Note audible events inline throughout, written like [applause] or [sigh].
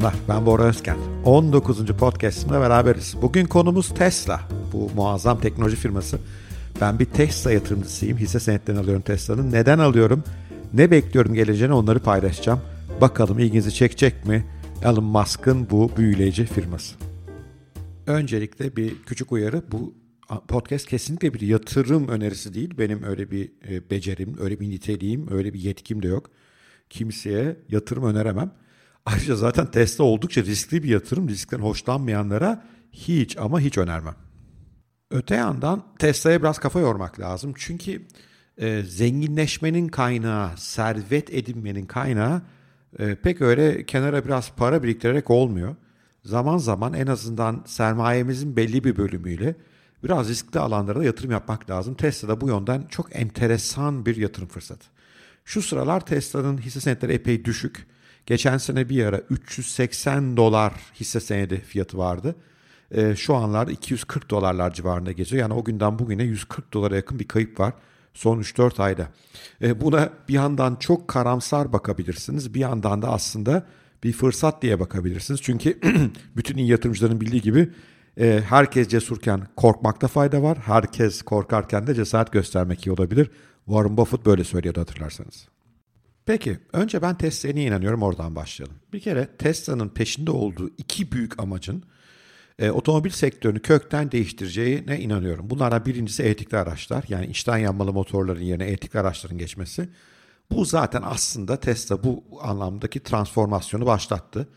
Selamlar, ben Bora Özken. 19. podcastimle beraberiz. Bugün konumuz Tesla. Bu muazzam teknoloji firması. Ben bir Tesla yatırımcısıyım. Hisse senetlerini alıyorum Tesla'nın. Neden alıyorum? Ne bekliyorum geleceğini onları paylaşacağım. Bakalım ilginizi çekecek mi? Elon Musk'ın bu büyüleyici firması. Öncelikle bir küçük uyarı. Bu podcast kesinlikle bir yatırım önerisi değil. Benim öyle bir e, becerim, öyle bir niteliğim, öyle bir yetkim de yok. Kimseye yatırım öneremem. Ayrıca zaten Tesla oldukça riskli bir yatırım. Riskten hoşlanmayanlara hiç ama hiç önermem. Öte yandan Tesla'ya biraz kafa yormak lazım. Çünkü e, zenginleşmenin kaynağı, servet edinmenin kaynağı e, pek öyle kenara biraz para biriktirerek olmuyor. Zaman zaman en azından sermayemizin belli bir bölümüyle biraz riskli alanlara da yatırım yapmak lazım. Tesla da bu yönden çok enteresan bir yatırım fırsatı. Şu sıralar Tesla'nın hisse senetleri epey düşük. Geçen sene bir ara 380 dolar hisse senedi fiyatı vardı. E, şu anlar 240 dolarlar civarında geziyor. Yani o günden bugüne 140 dolara yakın bir kayıp var son 3-4 ayda. E, buna bir yandan çok karamsar bakabilirsiniz. Bir yandan da aslında bir fırsat diye bakabilirsiniz. Çünkü [clears throat] bütün iyi yatırımcıların bildiği gibi e, herkes cesurken korkmakta fayda var. Herkes korkarken de cesaret göstermek iyi olabilir. Warren Buffett böyle söylüyordu hatırlarsanız. Peki önce ben Tesla'ya inanıyorum oradan başlayalım. Bir kere Tesla'nın peşinde olduğu iki büyük amacın e, otomobil sektörünü kökten değiştireceğine inanıyorum. Bunlardan birincisi elektrikli araçlar yani içten yanmalı motorların yerine elektrikli araçların geçmesi. Bu zaten aslında Tesla bu anlamdaki transformasyonu başlattı.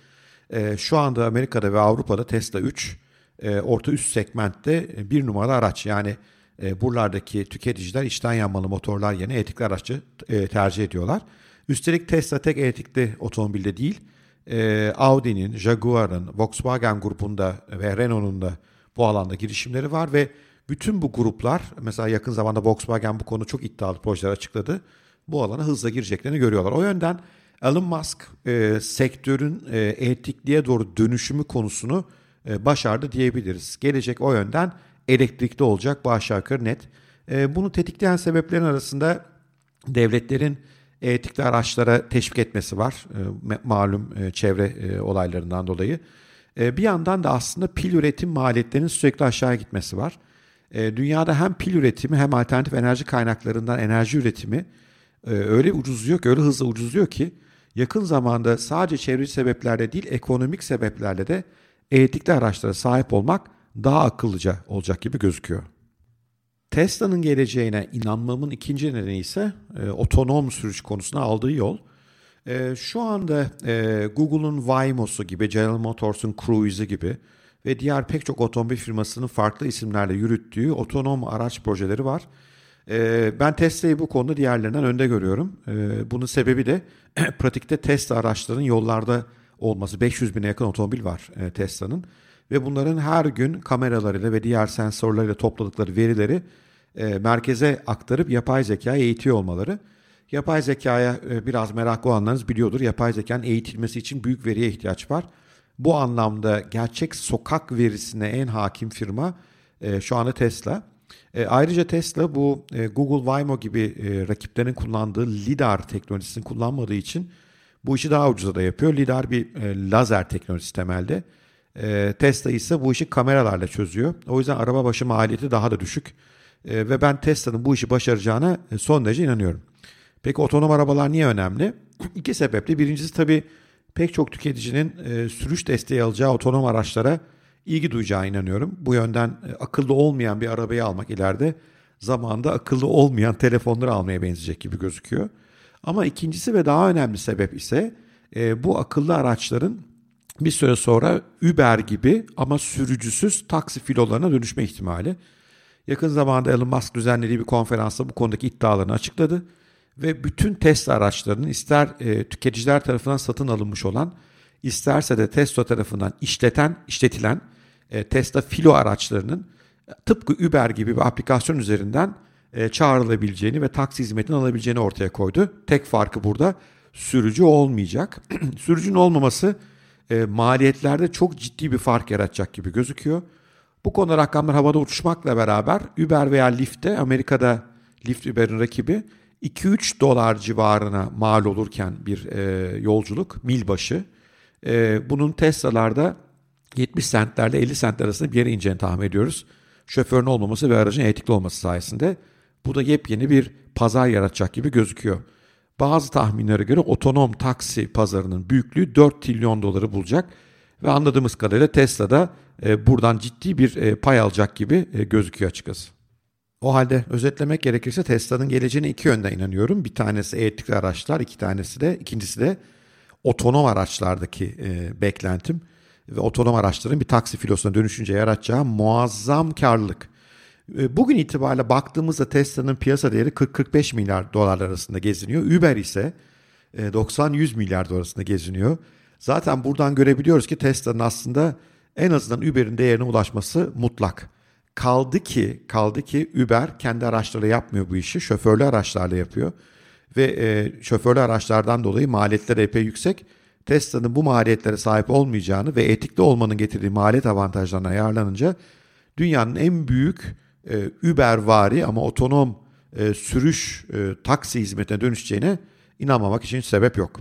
E, şu anda Amerika'da ve Avrupa'da Tesla 3 e, orta üst segmentte bir numaralı araç. Yani e, buralardaki tüketiciler içten yanmalı motorlar yerine elektrikli araçı e, tercih ediyorlar. Üstelik Tesla tek elektrikli otomobilde değil, e, Audi'nin, Jaguar'ın, Volkswagen grubunda ve Renault'un da bu alanda girişimleri var ve bütün bu gruplar, mesela yakın zamanda Volkswagen bu konu çok iddialı projeler açıkladı. Bu alana hızla gireceklerini görüyorlar. O yönden Elon Musk e, sektörün e, elektrikliye doğru dönüşümü konusunu e, başardı diyebiliriz. Gelecek o yönden elektrikli olacak bu aşağı yukarı net. E, bunu tetikleyen sebeplerin arasında devletlerin elektrikli araçlara teşvik etmesi var. E, malum e, çevre e, olaylarından dolayı. Bir yandan da aslında pil üretim maliyetlerinin sürekli aşağıya gitmesi var. Dünyada hem pil üretimi hem alternatif enerji kaynaklarından enerji üretimi öyle ucuzluyor ki, öyle hızlı ucuzluyor ki yakın zamanda sadece çevreci sebeplerle değil ekonomik sebeplerle de elektrikli araçlara sahip olmak daha akıllıca olacak gibi gözüküyor. Tesla'nın geleceğine inanmamın ikinci nedeni ise e, otonom sürüş konusuna aldığı yol. E, şu anda e, Google'un Waymo'su gibi, General Motors'un Cruise'ı gibi ve diğer pek çok otomobil firmasının farklı isimlerle yürüttüğü otonom araç projeleri var. E, ben Tesla'yı bu konuda diğerlerinden önde görüyorum. E, bunun sebebi de [clears throat] pratikte Tesla araçlarının yollarda olması. 500 bine yakın otomobil var e, Tesla'nın ve bunların her gün kameralarıyla ve diğer sensörlerle topladıkları verileri e, merkeze aktarıp yapay zekaya eğitiyor olmaları. Yapay zekaya e, biraz meraklı olanlarınız biliyordur. Yapay zekanın eğitilmesi için büyük veriye ihtiyaç var. Bu anlamda gerçek sokak verisine en hakim firma e, şu anda Tesla. E, ayrıca Tesla bu e, Google Waymo gibi e, rakiplerinin kullandığı LiDAR teknolojisini kullanmadığı için bu işi daha ucuza da yapıyor. LiDAR bir e, lazer teknolojisi temelde. E, Tesla ise bu işi kameralarla çözüyor. O yüzden araba başı maliyeti daha da düşük. E, ve ben Tesla'nın bu işi başaracağına e, son derece inanıyorum. Peki otonom arabalar niye önemli? [clears throat] İki sebeple. Birincisi tabii pek çok tüketicinin e, sürüş desteği alacağı otonom araçlara ilgi duyacağı inanıyorum. Bu yönden e, akıllı olmayan bir arabayı almak ileride zamanda akıllı olmayan telefonları almaya benzeyecek gibi gözüküyor. Ama ikincisi ve daha önemli sebep ise e, bu akıllı araçların bir süre sonra Uber gibi ama sürücüsüz taksi filolarına dönüşme ihtimali. Yakın zamanda Elon Musk düzenlediği bir konferansta bu konudaki iddialarını açıkladı ve bütün Tesla araçlarının ister e, tüketiciler tarafından satın alınmış olan isterse de Tesla tarafından işleten, işletilen e, Tesla filo araçlarının tıpkı Uber gibi bir aplikasyon üzerinden e, çağrılabileceğini ve taksi hizmetini alabileceğini ortaya koydu. Tek farkı burada sürücü olmayacak. [clears throat] Sürücünün olmaması e, maliyetlerde çok ciddi bir fark yaratacak gibi gözüküyor. Bu konuda rakamlar havada uçuşmakla beraber Uber veya Lyft'te Amerika'da Lyft Uber'in rakibi 2-3 dolar civarına mal olurken bir e, yolculuk mil başı E, bunun Tesla'larda 70 centlerle 50 centler arasında bir yere ineceğini tahmin ediyoruz. Şoförün olmaması ve aracın etikli olması sayesinde. Bu da yepyeni bir pazar yaratacak gibi gözüküyor. Bazı tahminlere göre otonom taksi pazarının büyüklüğü 4 trilyon doları bulacak ve anladığımız kadarıyla Tesla da e, buradan ciddi bir e, pay alacak gibi e, gözüküyor açıkçası. O halde özetlemek gerekirse Tesla'nın geleceğine iki yönden inanıyorum. Bir tanesi elektrikli araçlar, iki tanesi de ikincisi de otonom araçlardaki e, beklentim ve otonom araçların bir taksi filosuna dönüşünce yaratacağı muazzam karlılık. E, bugün itibariyle baktığımızda Tesla'nın piyasa değeri 40-45 milyar dolar arasında geziniyor. Uber ise 90-100 e, milyar dolar arasında geziniyor. Zaten buradan görebiliyoruz ki Tesla'nın aslında en azından Uber'in değerine ulaşması mutlak. Kaldı ki kaldı ki Uber kendi araçlarıyla yapmıyor bu işi. Şoförlü araçlarla yapıyor. Ve e, şoförlü araçlardan dolayı maliyetler epey yüksek. Tesla'nın bu maliyetlere sahip olmayacağını ve etikli olmanın getirdiği maliyet avantajlarına ayarlanınca dünyanın en büyük e, Uber-vari ama otonom e, sürüş e, taksi hizmetine dönüşeceğine inanmamak için sebep yok.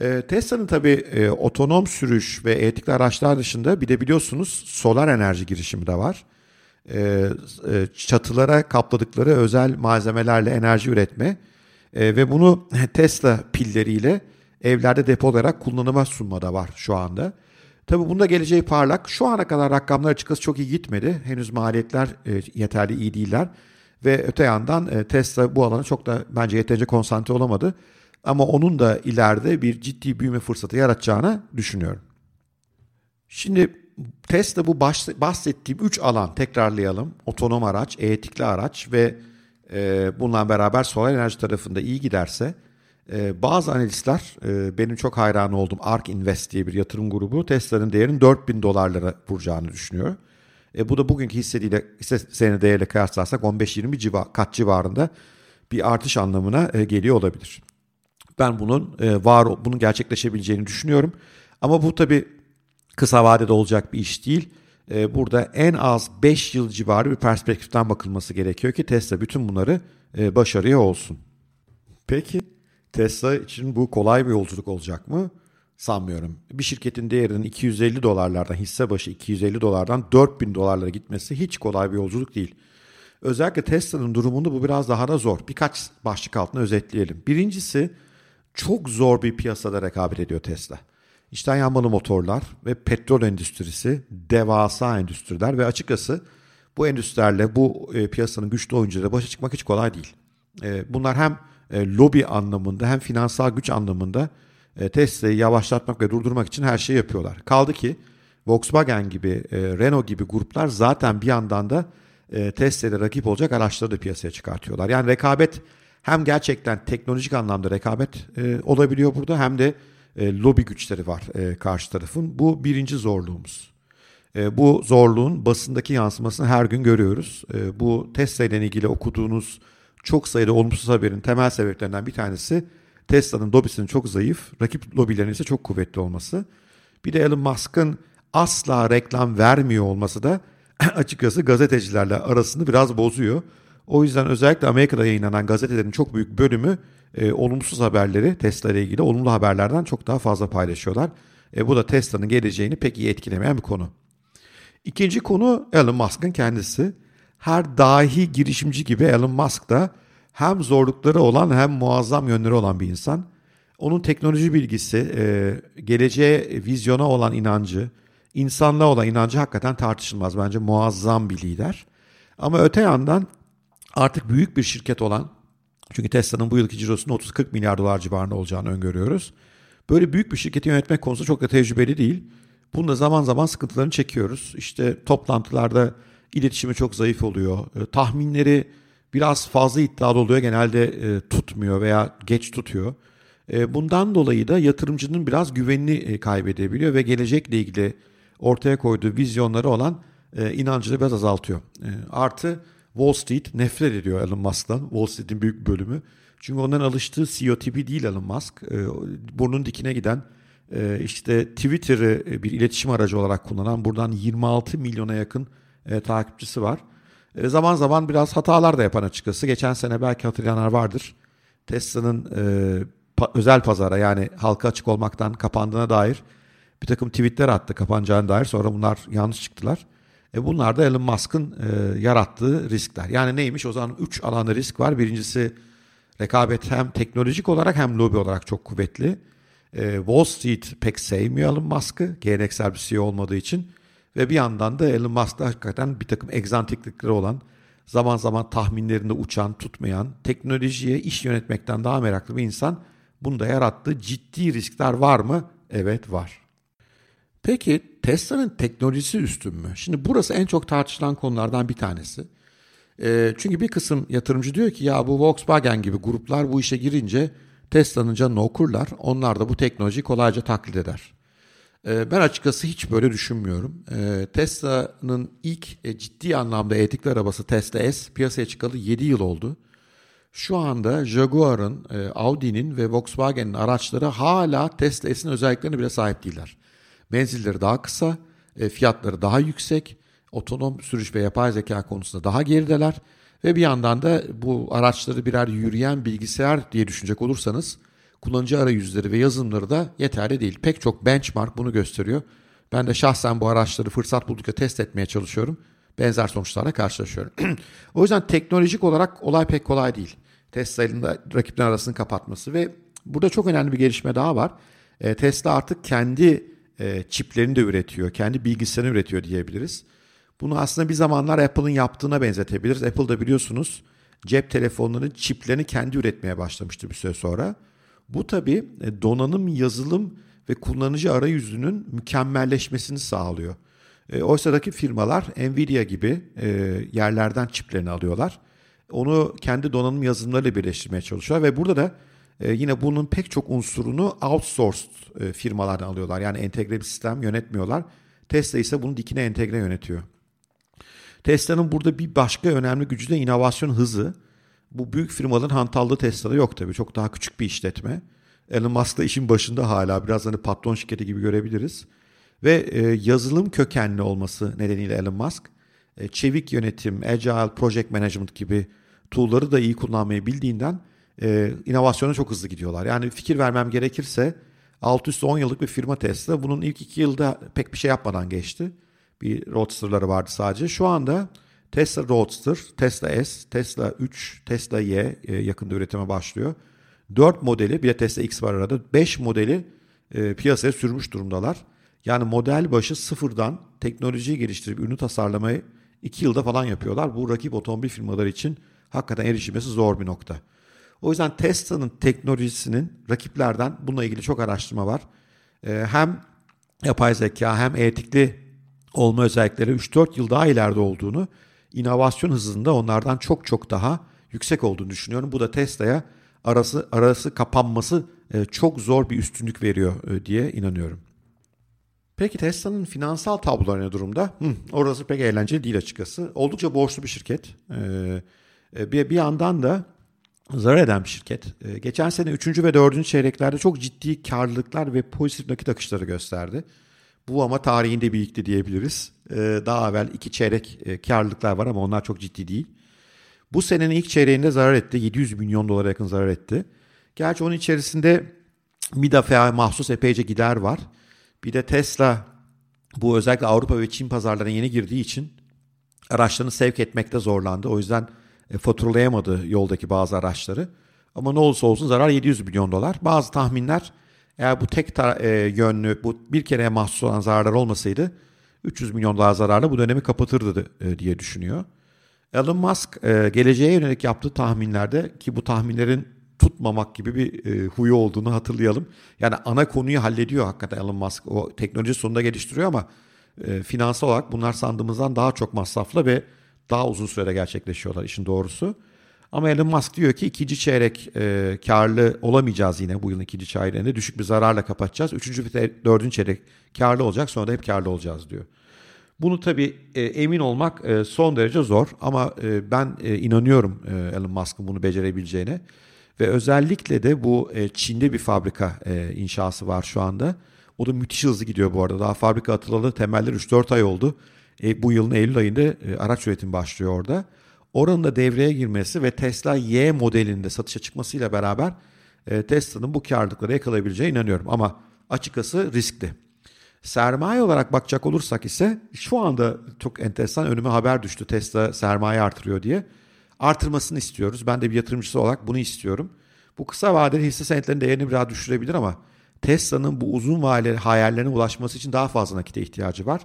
E, Tesla'nın tabii e, otonom sürüş ve etikli araçlar dışında bir de biliyorsunuz solar enerji girişimi de var. E, e, çatılara kapladıkları özel malzemelerle enerji üretme e, ve bunu Tesla pilleriyle evlerde depo olarak kullanıma sunmada var şu anda. Tabi bunda geleceği parlak. Şu ana kadar rakamlar açıkçası çok iyi gitmedi. Henüz maliyetler e, yeterli iyi değiller. Ve öte yandan e, Tesla bu alana çok da bence yeterince konsantre olamadı. Ama onun da ileride bir ciddi büyüme fırsatı yaratacağını düşünüyorum. Şimdi Tesla bu bahsettiğim 3 alan tekrarlayalım. Otonom araç, etikli araç ve e, bununla beraber solar enerji tarafında iyi giderse e, bazı analistler e, benim çok hayran olduğum ARK Invest diye bir yatırım grubu Tesla'nın değerinin 4000 dolarlara vuracağını düşünüyor. E, bu da bugünkü hissediyle hisse senedi değeriyle kıyaslarsak 15-20 civa, kat civarında bir artış anlamına e, geliyor olabilir. Ben bunun e, var bunun gerçekleşebileceğini düşünüyorum. Ama bu tabi kısa vadede olacak bir iş değil. Burada en az 5 yıl civarı bir perspektiften bakılması gerekiyor ki Tesla bütün bunları e, başarıya olsun. Peki Tesla için bu kolay bir yolculuk olacak mı? Sanmıyorum. Bir şirketin değerinin 250 dolarlardan hisse başı 250 dolardan 4000 dolarlara gitmesi hiç kolay bir yolculuk değil. Özellikle Tesla'nın durumunda bu biraz daha da zor. Birkaç başlık altına özetleyelim. Birincisi çok zor bir piyasada rekabet ediyor Tesla. İçten yanmalı motorlar ve petrol endüstrisi devasa endüstriler ve açıkçası bu endüstrilerle bu e, piyasanın güçlü oyuncularıyla başa çıkmak hiç kolay değil. E, bunlar hem e, lobi anlamında hem finansal güç anlamında e, Tesla'yı yavaşlatmak ve durdurmak için her şeyi yapıyorlar. Kaldı ki Volkswagen gibi, e, Renault gibi gruplar zaten bir yandan da e, Tesla'ya rakip olacak araçları da piyasaya çıkartıyorlar. Yani rekabet hem gerçekten teknolojik anlamda rekabet e, olabiliyor burada hem de e, lobi güçleri var e, karşı tarafın. Bu birinci zorluğumuz. E, bu zorluğun basındaki yansımasını her gün görüyoruz. E, bu Tesla ile ilgili okuduğunuz çok sayıda olumsuz haberin temel sebeplerinden bir tanesi Tesla'nın lobisinin çok zayıf, rakip lobilerinin ise çok kuvvetli olması. Bir de Elon Musk'ın asla reklam vermiyor olması da [clears throat] açıkçası gazetecilerle arasını biraz bozuyor. O yüzden özellikle Amerika'da yayınlanan gazetelerin çok büyük bölümü e, olumsuz haberleri Tesla ile ilgili olumlu haberlerden çok daha fazla paylaşıyorlar. E, bu da Tesla'nın geleceğini pek iyi etkilemeyen bir konu. İkinci konu Elon Musk'ın kendisi her dahi girişimci gibi Elon Musk da hem zorlukları olan hem muazzam yönleri olan bir insan. Onun teknoloji bilgisi, e, geleceğe, vizyona olan inancı, insanlığa olan inancı hakikaten tartışılmaz. Bence muazzam bir lider. Ama öte yandan artık büyük bir şirket olan, çünkü Tesla'nın bu yılki cirosunun 30-40 milyar dolar civarında olacağını öngörüyoruz. Böyle büyük bir şirketi yönetmek konusunda çok da tecrübeli değil. Bunda zaman zaman sıkıntılarını çekiyoruz. İşte toplantılarda iletişimi çok zayıf oluyor. E, tahminleri biraz fazla iddialı oluyor. Genelde e, tutmuyor veya geç tutuyor. E, bundan dolayı da yatırımcının biraz güvenini e, kaybedebiliyor ve gelecekle ilgili ortaya koyduğu vizyonları olan e, inancını biraz azaltıyor. E, artı Wall Street nefret ediyor Elon Musk'tan. Wall Street'in büyük bölümü. Çünkü onların alıştığı CEO tipi değil Elon Musk. E, burnun dikine giden e, işte Twitter'ı e, bir iletişim aracı olarak kullanan buradan 26 milyona yakın e, takipçisi var. E, zaman zaman biraz hatalar da yapan açıkçası. Geçen sene belki hatırlayanlar vardır. Tesla'nın e, pa- özel pazara yani halka açık olmaktan kapandığına dair bir takım tweetler attı kapanacağına dair. Sonra bunlar yanlış çıktılar. E bunlar da Elon Musk'ın e, yarattığı riskler. Yani neymiş o zaman 3 alanda risk var. Birincisi rekabet hem teknolojik olarak hem lobi olarak çok kuvvetli. E, Wall Street pek sevmiyor Elon Musk'ı geleneksel bir CEO olmadığı için. Ve bir yandan da Elon Musk'ta hakikaten bir takım egzantiklikleri olan, zaman zaman tahminlerinde uçan, tutmayan, teknolojiye iş yönetmekten daha meraklı bir insan. Bunda yarattığı ciddi riskler var mı? Evet var. Peki Tesla'nın teknolojisi üstün mü? Şimdi burası en çok tartışılan konulardan bir tanesi. E, çünkü bir kısım yatırımcı diyor ki ya bu Volkswagen gibi gruplar bu işe girince Tesla'nın canını okurlar. Onlar da bu teknolojiyi kolayca taklit eder. E, ben açıkçası hiç böyle düşünmüyorum. E, Tesla'nın ilk e, ciddi anlamda etikli arabası Tesla S piyasaya çıkalı 7 yıl oldu. Şu anda Jaguar'ın, e, Audi'nin ve Volkswagen'in araçları hala Tesla S'in özelliklerine bile sahip değiller. Menzilleri daha kısa, e, fiyatları daha yüksek, otonom sürüş ve yapay zeka konusunda daha gerideler ve bir yandan da bu araçları birer yürüyen bilgisayar diye düşünecek olursanız kullanıcı arayüzleri ve yazılımları da yeterli değil. Pek çok benchmark bunu gösteriyor. Ben de şahsen bu araçları fırsat buldukça test etmeye çalışıyorum. Benzer sonuçlarla karşılaşıyorum. [clears throat] o yüzden teknolojik olarak olay pek kolay değil. Tesla'nın da rakipler arasını kapatması ve burada çok önemli bir gelişme daha var. E, Tesla artık kendi e, çiplerini de üretiyor, kendi bilgisayarını üretiyor diyebiliriz. Bunu aslında bir zamanlar Apple'ın yaptığına benzetebiliriz. Apple'da biliyorsunuz cep telefonlarının çiplerini kendi üretmeye başlamıştı bir süre sonra. Bu tabii e, donanım, yazılım ve kullanıcı arayüzünün mükemmelleşmesini sağlıyor. E, oysadaki firmalar Nvidia gibi e, yerlerden çiplerini alıyorlar. Onu kendi donanım yazılımlarıyla birleştirmeye çalışıyor ve burada da e, yine bunun pek çok unsurunu outsourced e, firmalardan alıyorlar. Yani entegre bir sistem yönetmiyorlar. Tesla ise bunu dikine entegre yönetiyor. Tesla'nın burada bir başka önemli gücü de inovasyon hızı. Bu büyük firmaların hantallığı Tesla'da yok tabii. Çok daha küçük bir işletme. Elon Musk da işin başında hala biraz hani patron şirketi gibi görebiliriz. Ve e, yazılım kökenli olması nedeniyle Elon Musk e, çevik yönetim, agile project management gibi tool'ları da iyi kullanmayı bildiğinden e, inovasyona çok hızlı gidiyorlar. Yani fikir vermem gerekirse alt üst 10 yıllık bir firma Tesla. Bunun ilk 2 yılda pek bir şey yapmadan geçti. Bir Roadster'ları vardı sadece. Şu anda Tesla Roadster, Tesla S, Tesla 3, Tesla Y e, yakında üretime başlıyor. 4 modeli bir de Tesla X var arada. 5 modeli e, piyasaya sürmüş durumdalar. Yani model başı sıfırdan teknolojiyi geliştirip ürünü tasarlamayı 2 yılda falan yapıyorlar. Bu rakip otomobil firmaları için hakikaten erişilmesi zor bir nokta. O yüzden Tesla'nın teknolojisinin rakiplerden bununla ilgili çok araştırma var. Ee, hem yapay zeka hem etikli olma özellikleri 3-4 yıl daha ileride olduğunu, inovasyon hızında onlardan çok çok daha yüksek olduğunu düşünüyorum. Bu da Tesla'ya arası arası kapanması e, çok zor bir üstünlük veriyor e, diye inanıyorum. Peki Tesla'nın finansal tabloları ne durumda? Hı, orası pek eğlenceli değil açıkçası. Oldukça borçlu bir şirket. Ee, bir, bir yandan da zarar eden bir şirket. Geçen sene 3. ve 4. çeyreklerde çok ciddi karlılıklar ve pozitif nakit akışları gösterdi. Bu ama tarihinde bir ilkti diyebiliriz. Ee, daha evvel iki çeyrek e, karlılıklar var ama onlar çok ciddi değil. Bu senenin ilk çeyreğinde zarar etti. 700 milyon dolara yakın zarar etti. Gerçi onun içerisinde Midafe'ye mahsus epeyce gider var. Bir de Tesla bu özellikle Avrupa ve Çin pazarlarına yeni girdiği için araçlarını sevk etmekte zorlandı. O yüzden e, faturalayamadı yoldaki bazı araçları. Ama ne olursa olsun zarar 700 milyon dolar. Bazı tahminler eğer bu tek e, yönlü, bu bir kereye mahsus olan zararlar olmasaydı 300 milyon dolar zararla bu dönemi kapatırdı e, diye düşünüyor. Elon Musk e, geleceğe yönelik yaptığı tahminlerde ki bu tahminlerin tutmamak gibi bir e, huyu olduğunu hatırlayalım. Yani ana konuyu hallediyor hakikaten Elon Musk. O teknoloji sonunda geliştiriyor ama e, finansal olarak bunlar sandığımızdan daha çok masraflı ve daha uzun sürede gerçekleşiyorlar işin doğrusu. Ama Elon Musk diyor ki ikinci çeyrek e, karlı olamayacağız yine bu yılın ikinci çeyreğinde. Düşük bir zararla kapatacağız. Üçüncü ve dördüncü çeyrek karlı olacak sonra da hep karlı olacağız diyor. Bunu tabii e, emin olmak e, son derece zor ama e, ben e, inanıyorum e, Elon Musk'ın bunu becerebileceğine. Ve özellikle de bu e, Çin'de bir fabrika e, inşası var şu anda. O da müthiş hızlı gidiyor bu arada. Daha fabrika atılalı temeller 3-4 ay oldu. E, bu yılın Eylül ayında e, araç üretim başlıyor orada. Oranın da devreye girmesi ve Tesla Y modelinde satışa çıkmasıyla beraber e, Tesla'nın bu karlılıkları yakalayabileceğine inanıyorum. Ama açıkçası riskli. Sermaye olarak bakacak olursak ise şu anda çok enteresan önüme haber düştü Tesla sermaye artırıyor diye. Artırmasını istiyoruz. Ben de bir yatırımcısı olarak bunu istiyorum. Bu kısa vadeli hisse senetlerinin değerini biraz düşürebilir ama Tesla'nın bu uzun vadeli hayallerine ulaşması için daha fazla nakite ihtiyacı var.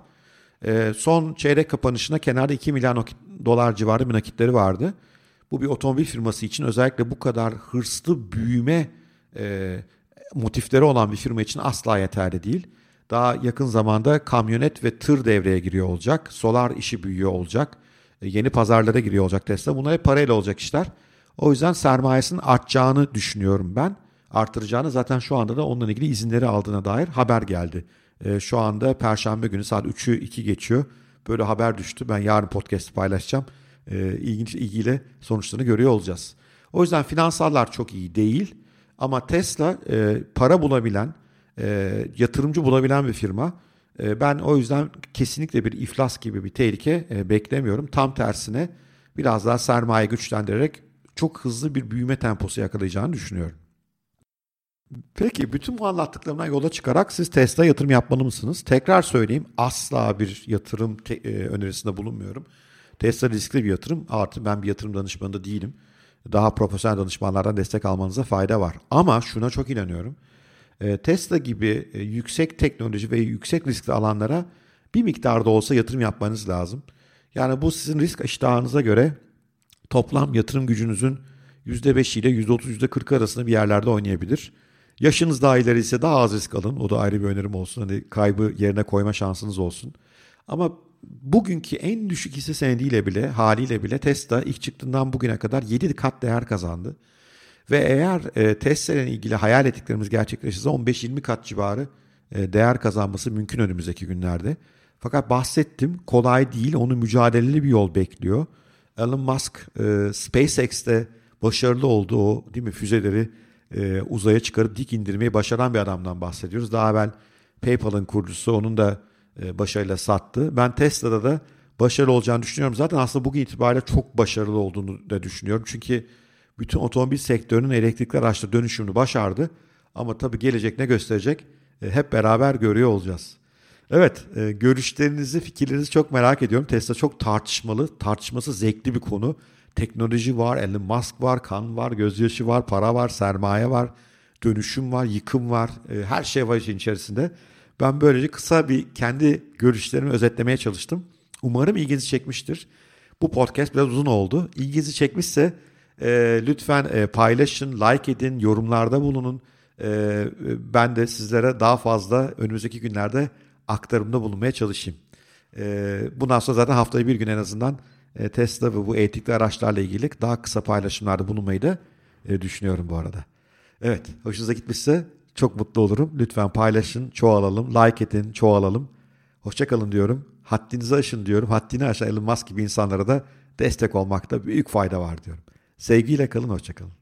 E, son çeyrek kapanışına kenarda 2 milyar dolar civarı bir nakitleri vardı. Bu bir otomobil firması için özellikle bu kadar hırslı büyüme e, motifleri olan bir firma için asla yeterli değil. Daha yakın zamanda kamyonet ve tır devreye giriyor olacak. Solar işi büyüyor olacak. E, yeni pazarlara giriyor olacak Tesla. Bunlar hep parayla olacak işler. O yüzden sermayesinin artacağını düşünüyorum ben. Artıracağını zaten şu anda da onunla ilgili izinleri aldığına dair haber geldi. E, şu anda Perşembe günü saat 3'ü 2 geçiyor. Böyle haber düştü. Ben yarın podcast paylaşacağım. E, ilginç ilgiyle sonuçlarını görüyor olacağız. O yüzden finansallar çok iyi değil. Ama Tesla e, para bulabilen, e, yatırımcı bulabilen bir firma. E, ben o yüzden kesinlikle bir iflas gibi bir tehlike e, beklemiyorum. Tam tersine biraz daha sermaye güçlendirerek çok hızlı bir büyüme temposu yakalayacağını düşünüyorum. Peki bütün bu anlattıklarımdan yola çıkarak siz Tesla yatırım yapmalı mısınız? Tekrar söyleyeyim asla bir yatırım e, önerisinde bulunmuyorum. Tesla riskli bir yatırım artı ben bir yatırım danışmanı da değilim. Daha profesyonel danışmanlardan destek almanıza fayda var. Ama şuna çok inanıyorum. E, Tesla gibi e, yüksek teknoloji ve yüksek riskli alanlara bir miktarda olsa yatırım yapmanız lazım. Yani bu sizin risk iştahınıza göre toplam yatırım gücünüzün %5 ile %30, %40 arasında bir yerlerde oynayabilir. Yaşınız daha ileri ise daha az risk alın. O da ayrı bir önerim olsun. Hani kaybı yerine koyma şansınız olsun. Ama bugünkü en düşük hisse senediyle bile haliyle bile Tesla ilk çıktığından bugüne kadar 7 kat değer kazandı. Ve eğer e, Tesla ile ilgili hayal ettiklerimiz gerçekleşirse 15-20 kat civarı e, değer kazanması mümkün önümüzdeki günlerde. Fakat bahsettim kolay değil onu mücadeleli bir yol bekliyor. Elon Musk e, SpaceX'te başarılı oldu o değil mi füzeleri e, uzaya çıkarıp dik indirmeyi başaran bir adamdan bahsediyoruz. Daha evvel PayPal'ın kurucusu onun da e, başarıyla sattı. Ben Tesla'da da başarılı olacağını düşünüyorum. Zaten aslında bugün itibariyle çok başarılı olduğunu da düşünüyorum. Çünkü bütün otomobil sektörünün elektrikli araçla dönüşümünü başardı. Ama tabii gelecek ne gösterecek e, hep beraber görüyor olacağız. Evet e, görüşlerinizi fikirlerinizi çok merak ediyorum. Tesla çok tartışmalı tartışması zevkli bir konu. Teknoloji var, Elon Musk var, kan var, gözyaşı var, para var, sermaye var, dönüşüm var, yıkım var. E, her şey var işin içerisinde. Ben böylece kısa bir kendi görüşlerimi özetlemeye çalıştım. Umarım ilginizi çekmiştir. Bu podcast biraz uzun oldu. İlginizi çekmişse e, lütfen e, paylaşın, like edin, yorumlarda bulunun. E, ben de sizlere daha fazla önümüzdeki günlerde aktarımda bulunmaya çalışayım. E, bundan sonra zaten haftayı bir gün en azından e, Tesla ve bu etikli araçlarla ilgili daha kısa paylaşımlarda bulunmayı da e, düşünüyorum bu arada. Evet, hoşunuza gitmişse çok mutlu olurum. Lütfen paylaşın, çoğalalım, like edin, çoğalalım. Hoşçakalın diyorum. Haddinizi aşın diyorum. Haddini aşan Elon Musk gibi insanlara da destek olmakta büyük fayda var diyorum. Sevgiyle kalın, hoşçakalın.